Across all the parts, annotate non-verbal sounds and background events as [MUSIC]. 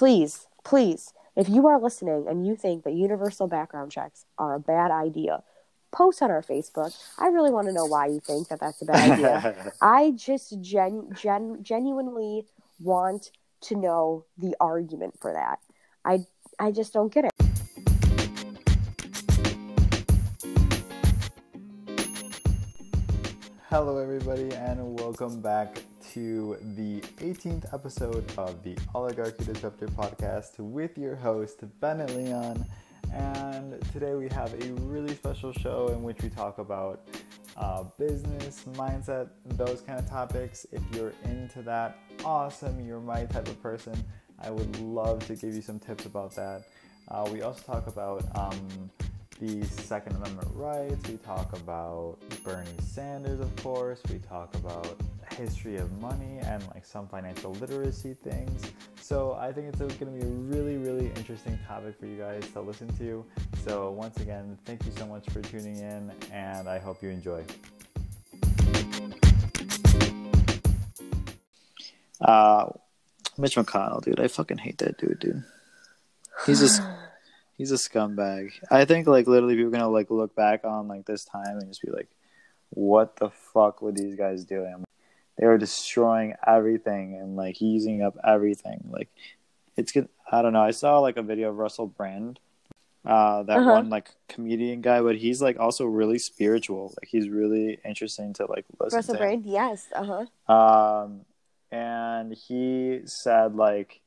please, please, if you are listening and you think that universal background checks are a bad idea, post on our Facebook. I really want to know why you think that that's a bad idea. [LAUGHS] I just gen, gen, genuinely want to know the argument for that. I I just don't get it. Hello, everybody, and welcome back to the 18th episode of the Oligarchy Disruptor podcast with your host, Bennett Leon. And today we have a really special show in which we talk about uh, business, mindset, those kind of topics. If you're into that, awesome, you're my type of person. I would love to give you some tips about that. Uh, we also talk about um, the Second Amendment rights. We talk about Bernie Sanders, of course. We talk about history of money and like some financial literacy things. So I think it's going to be a really, really interesting topic for you guys to listen to. So once again, thank you so much for tuning in, and I hope you enjoy. Uh, Mitch McConnell, dude, I fucking hate that dude, dude. He's just [SIGHS] he's a scumbag. I think like literally people are gonna like look back on like this time and just be like, what the fuck were these guys doing? They were destroying everything and like using up everything. Like it's good. I don't know. I saw like a video of Russell Brand, uh, that uh-huh. one like comedian guy, but he's like also really spiritual. Like he's really interesting to like listen Russell to. Brand, yes, uh huh. Um, and he said like,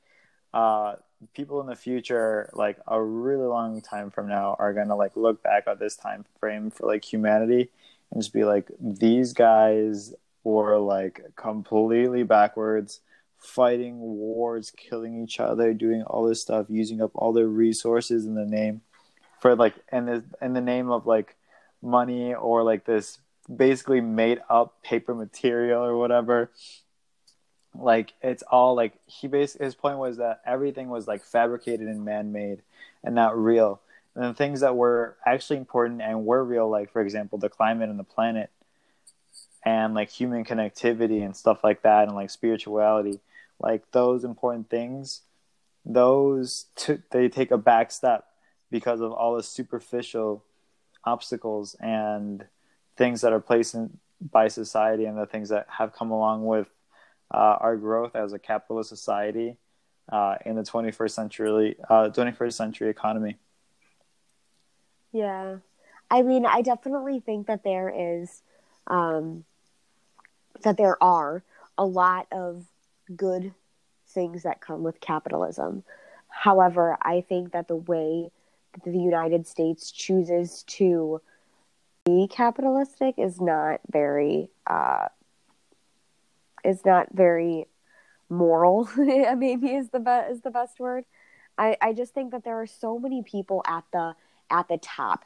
uh people in the future, like a really long time from now, are gonna like look back at this time frame for like humanity and just be like, these guys were like completely backwards, fighting wars, killing each other, doing all this stuff, using up all their resources in the name for like in the in the name of like money or like this basically made up paper material or whatever. Like it's all like he base his point was that everything was like fabricated and man-made and not real. And the things that were actually important and were real like for example the climate and the planet and like human connectivity and stuff like that and like spirituality like those important things those t- they take a back step because of all the superficial obstacles and things that are placed in, by society and the things that have come along with uh, our growth as a capitalist society uh, in the 21st century uh, 21st century economy. Yeah, I mean, I definitely think that there is um, that there are a lot of good things that come with capitalism. However, I think that the way that the United States chooses to be capitalistic is not very uh, is not very moral. [LAUGHS] maybe is the best is the best word. I, I just think that there are so many people at the at the top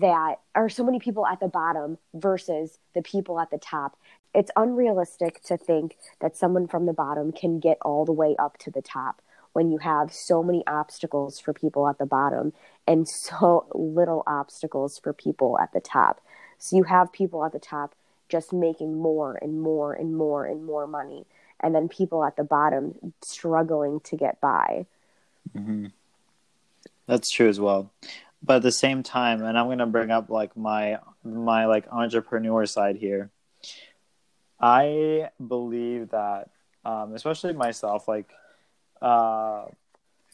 that are so many people at the bottom versus the people at the top. It's unrealistic to think that someone from the bottom can get all the way up to the top when you have so many obstacles for people at the bottom and so little obstacles for people at the top. So you have people at the top just making more and more and more and more money and then people at the bottom struggling to get by mm-hmm. that's true as well but at the same time and i'm going to bring up like my my like entrepreneur side here i believe that um, especially myself like uh,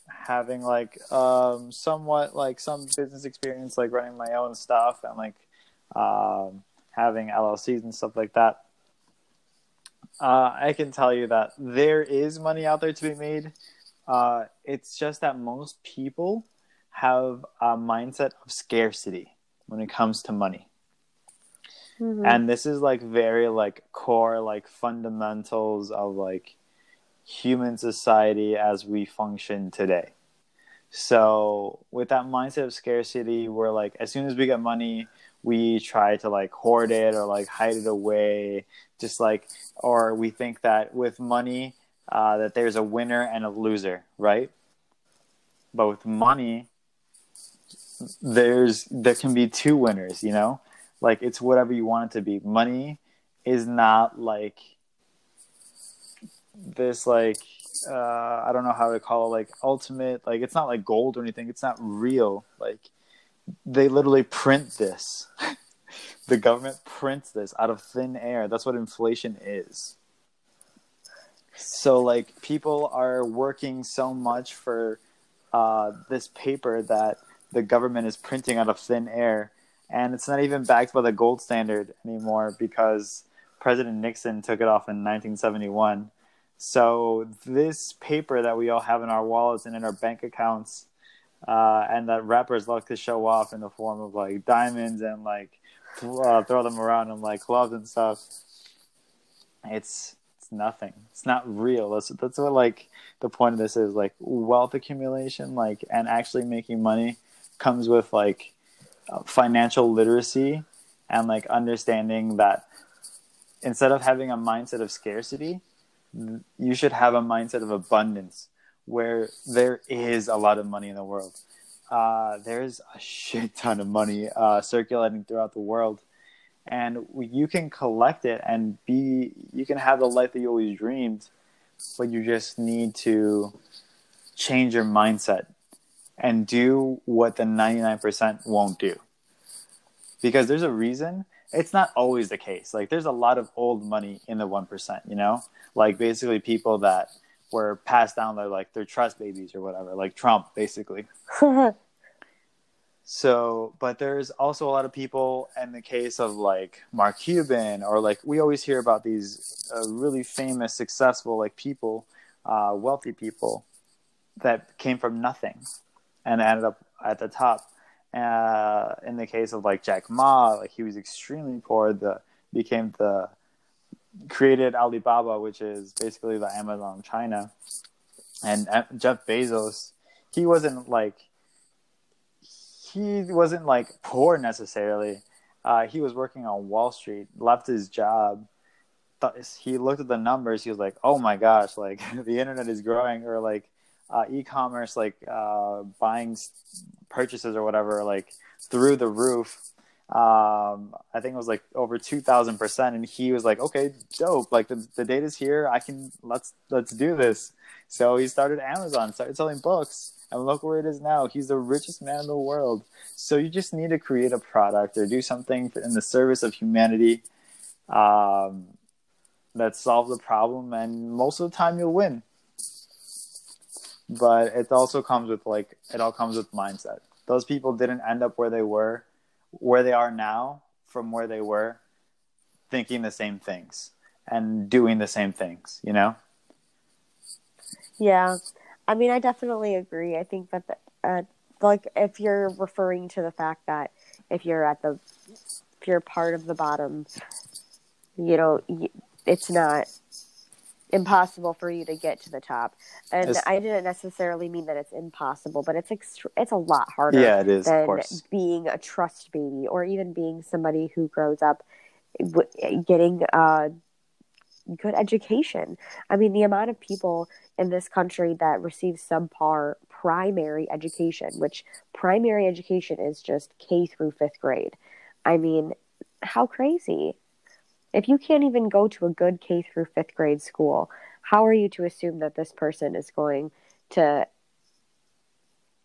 having like um, somewhat like some business experience like running my own stuff and like um, having LLCs and stuff like that, uh, I can tell you that there is money out there to be made. Uh, it's just that most people have a mindset of scarcity when it comes to money. Mm-hmm. And this is like very like core like fundamentals of like human society as we function today. So with that mindset of scarcity, we're like as soon as we get money, we try to like hoard it or like hide it away just like or we think that with money uh, that there's a winner and a loser right but with money there's there can be two winners you know like it's whatever you want it to be money is not like this like uh, I don't know how to call it, like ultimate. Like it's not like gold or anything. It's not real. Like they literally print this. [LAUGHS] the government prints this out of thin air. That's what inflation is. So like people are working so much for uh, this paper that the government is printing out of thin air, and it's not even backed by the gold standard anymore because President Nixon took it off in 1971. So this paper that we all have in our wallets and in our bank accounts, uh, and that rappers love to show off in the form of like diamonds and like uh, throw them around in like clubs and stuff. It's it's nothing. It's not real. That's that's what like the point of this is like wealth accumulation, like and actually making money comes with like uh, financial literacy and like understanding that instead of having a mindset of scarcity, you should have a mindset of abundance where there is a lot of money in the world. Uh, there's a shit ton of money uh, circulating throughout the world, and you can collect it and be. You can have the life that you always dreamed, but you just need to change your mindset and do what the 99% won't do. Because there's a reason it's not always the case. Like there's a lot of old money in the 1%, you know? Like basically people that were passed down their like their trust babies or whatever, like Trump basically. [LAUGHS] so, but there's also a lot of people in the case of like Mark Cuban or like we always hear about these uh, really famous successful like people, uh, wealthy people that came from nothing and ended up at the top. Uh, in the case of like Jack Ma, like he was extremely poor. The became the created Alibaba, which is basically the Amazon China, and uh, Jeff Bezos. He wasn't like he wasn't like poor necessarily. Uh, he was working on Wall Street, left his job. He looked at the numbers. He was like, "Oh my gosh! Like [LAUGHS] the internet is growing," or like uh, e-commerce like uh, buying purchases or whatever like through the roof um, i think it was like over 2000 percent. And he was like okay dope. Like the, the data's here. I can let's let's do this. So he started amazon started selling books. And look where it is now. He's the richest man in the world. So you just need to create a product or do something in the service of humanity um, that solves the problem. And most of the time you'll win but it also comes with like it all comes with mindset. Those people didn't end up where they were, where they are now from where they were, thinking the same things and doing the same things. You know? Yeah, I mean, I definitely agree. I think that the, uh, like if you're referring to the fact that if you're at the if you're part of the bottom, you know, it's not impossible for you to get to the top. And it's, I didn't necessarily mean that it's impossible, but it's ext- it's a lot harder. Yeah, it is. Than being a trust baby, or even being somebody who grows up w- getting a good education. I mean, the amount of people in this country that receive subpar primary education, which primary education is just K through fifth grade. I mean, how crazy! If you can't even go to a good K through fifth grade school, how are you to assume that this person is going to?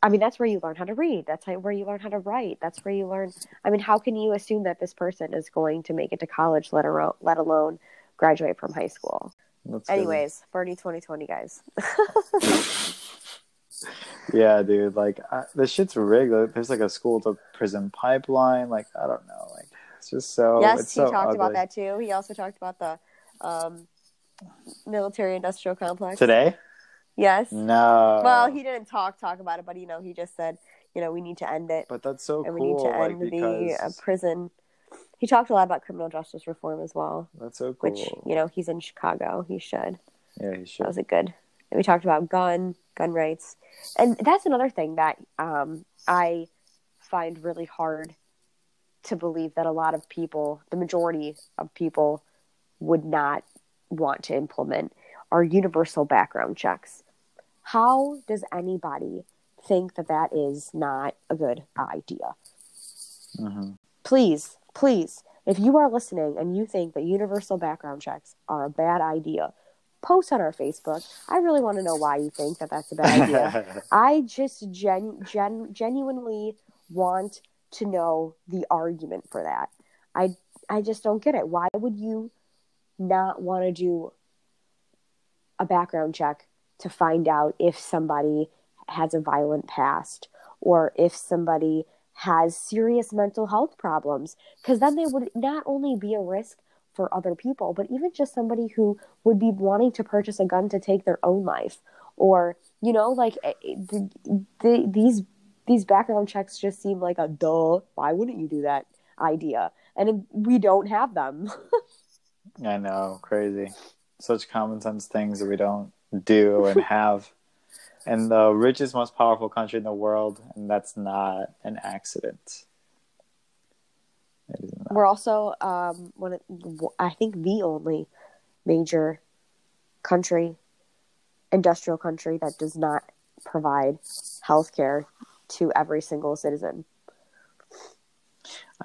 I mean, that's where you learn how to read. That's where you learn how to write. That's where you learn. I mean, how can you assume that this person is going to make it to college, let, alone, let alone graduate from high school? That's Anyways, Bernie 2020, guys. [LAUGHS] yeah, dude. Like, uh, this shit's rigged. There's like a school to prison pipeline. Like, I don't know. Like, it's just so. Yes, he so talked ugly. about that too. He also talked about the um, military-industrial complex today. Yes. No. Well, he didn't talk talk about it, but you know, he just said, you know, we need to end it. But that's so and cool. we need to end like, the uh, prison. He talked a lot about criminal justice reform as well. That's so cool. Which you know, he's in Chicago. He should. Yeah, he should. That was a good. And we talked about gun gun rights, and that's another thing that um, I find really hard to believe that a lot of people, the majority of people, would not want to implement are universal background checks. How does anybody think that that is not a good idea? Mm-hmm. Please, please, if you are listening and you think that universal background checks are a bad idea, post on our Facebook. I really want to know why you think that that's a bad idea. [LAUGHS] I just gen, gen genuinely want to know the argument for that. I I just don't get it. Why would you not want to do a background check to find out if somebody has a violent past or if somebody has serious mental health problems because then they would not only be a risk for other people but even just somebody who would be wanting to purchase a gun to take their own life or you know like eh, eh, the, the, these these background checks just seem like a duh why wouldn't you do that idea? And we don't have them. [LAUGHS] I know crazy. Such common sense things that we don't do and [LAUGHS] have. In the richest, most powerful country in the world, and that's not an accident. We're also um, one, of, I think, the only major country, industrial country that does not provide health care to every single citizen.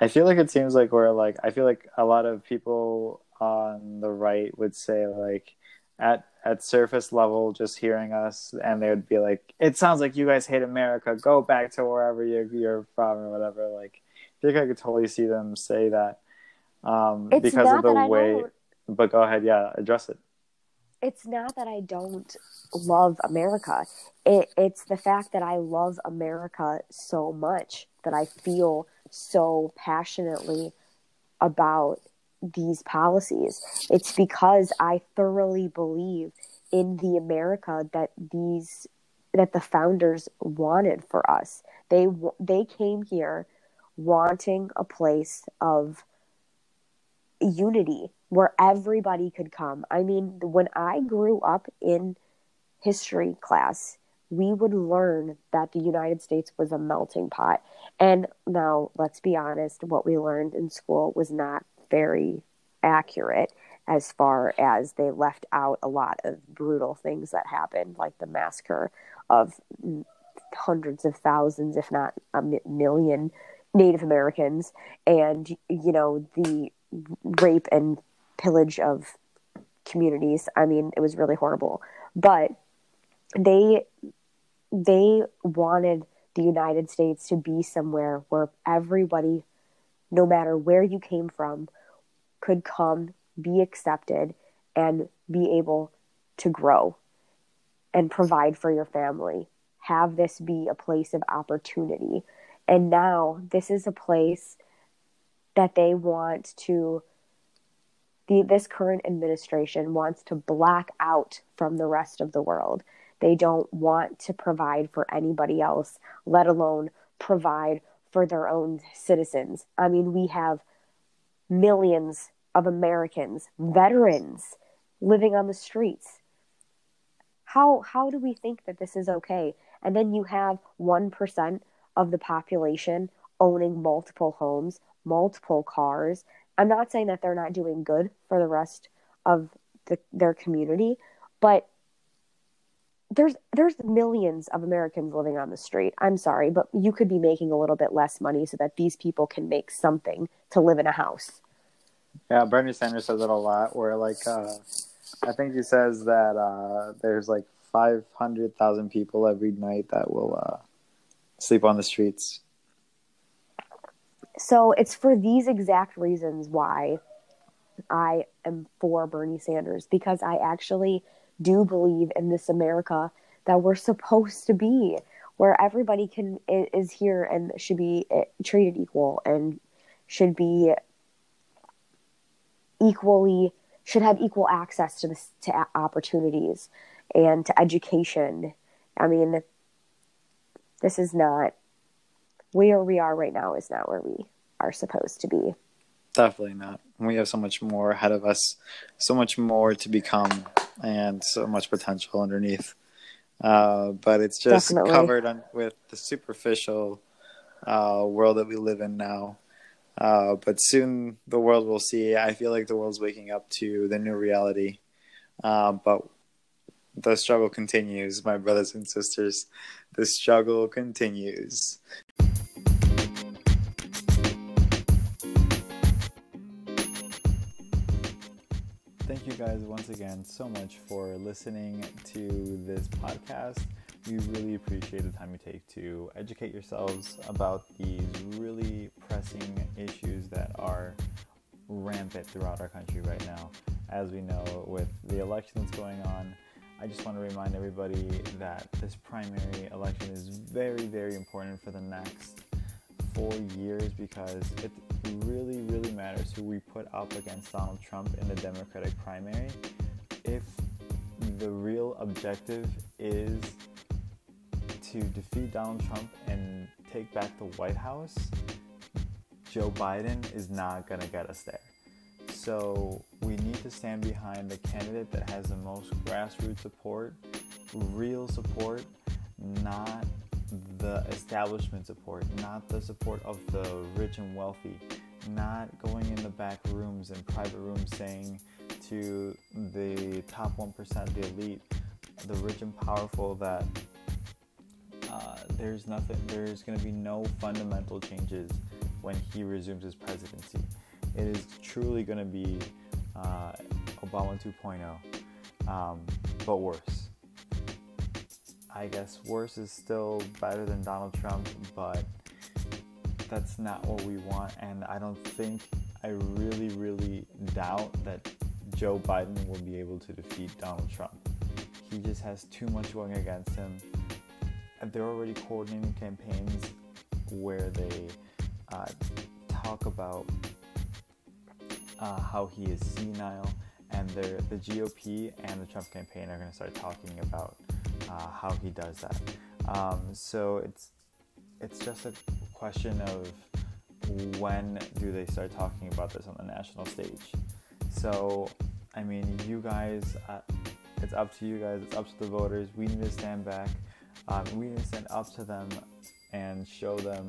I feel like it seems like we're like I feel like a lot of people on the right would say like at at surface level just hearing us and they would be like it sounds like you guys hate america. Go back to wherever you're, you're from or whatever. Like i think i could totally see them say that um, because of the way but go ahead yeah address it it's not that i don't love america it, it's the fact that i love america so much that i feel so passionately about these policies. It's because I thoroughly believe in the America that these that the founders wanted for us. They they came here wanting a place of unity where everybody could come. I mean, when I grew up in history class, we would learn that the United States was a melting pot. And now, let's be honest, what we learned in school was not very accurate as far as they left out a lot of brutal things that happened, like the massacre of hundreds of thousands, if not a million, Native Americans, and you know the rape and pillage of communities. I mean, it was really horrible, but they they wanted the United States to be somewhere where everybody, no matter where you came from, could come, be accepted, and be able to grow and provide for your family. Have this be a place of opportunity. And now this is a place that they want to the this current administration wants to black out from the rest of the world. They don't want to provide for anybody else, let alone provide for their own citizens. I mean, we have millions of Americans, veterans living on the streets. How how do we think that this is okay? And then you have 1% of the population owning multiple homes, multiple cars. I'm not saying that they're not doing good for the rest of the, their community, but there's there's millions of Americans living on the street. I'm sorry, but you could be making a little bit less money so that these people can make something to live in a house. Yeah, Bernie Sanders says it a lot. Where like, uh, I think he says that uh, there's like five hundred thousand people every night that will uh, sleep on the streets. So it's for these exact reasons why I am for Bernie Sanders because I actually do believe in this America that we're supposed to be, where everybody can is here and should be eh, treated equal and should be equally should have equal access to this to opportunities and to education. I mean, this is not where we are right now is not where we are supposed to be. Definitely not. We have so much more ahead of us, so much more to become, and so much potential underneath. Uh, but it's just Definitely. covered on, with the superficial uh, world that we live in now. Uh, but soon the world will see. I feel like the world's waking up to the new reality. Uh, but the struggle continues, my brothers and sisters. The struggle continues. Thank you guys once again so much for listening to this podcast. We really appreciate the time you take to educate yourselves about these really pressing issues that are rampant throughout our country right now. As we know, with the elections going on, I just want to remind everybody that this primary election is very, very important for the next four years because it really, really matters who we put up against Donald Trump in the Democratic primary. If the real objective is to defeat Donald Trump and take back the White House, Joe Biden is not going to get us there. So we need to stand behind the candidate that has the most grassroots support, real support, not the establishment support, not the support of the rich and wealthy, not going in the back rooms and private rooms saying to the top 1%, the elite, the rich and powerful, that uh, there's nothing, there's going to be no fundamental changes when he resumes his presidency. It is truly going to be uh, Obama 2.0, um, but worse. I guess worse is still better than Donald Trump, but that's not what we want. And I don't think, I really, really doubt that Joe Biden will be able to defeat Donald Trump. He just has too much going against him. They're already coordinating campaigns where they uh, talk about uh, how he is senile, and the GOP and the Trump campaign are going to start talking about uh, how he does that. Um, so it's it's just a question of when do they start talking about this on the national stage. So I mean, you guys, uh, it's up to you guys. It's up to the voters. We need to stand back. Um, we need to stand up to them and show them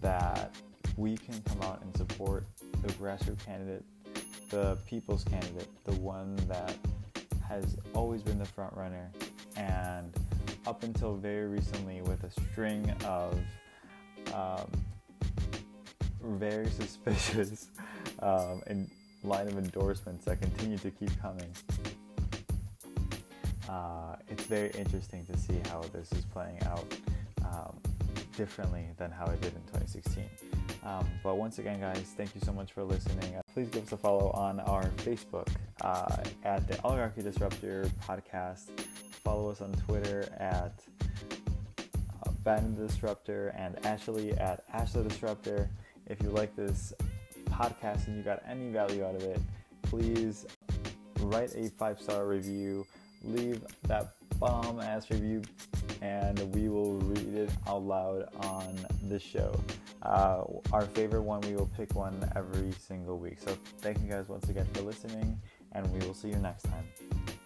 that we can come out and support the grassroots candidate, the people's candidate, the one that has always been the front runner and up until very recently with a string of um, very [LAUGHS] suspicious um, line of endorsements that continue to keep coming. Uh, it's very interesting to see how this is playing out um, differently than how I did in 2016. Um, but once again, guys, thank you so much for listening. Uh, please give us a follow on our Facebook uh, at the Oligarchy Disruptor Podcast follow us on Twitter at uh, Ben Disruptor and Ashley at Ashley Disruptor. If you like this podcast and you got any value out of it, please write a five star review, leave that bomb ass review, and we will read it out loud on the show. Uh, our favorite one, we will pick one every single week. So, thank you guys once again for listening, and we will see you next time.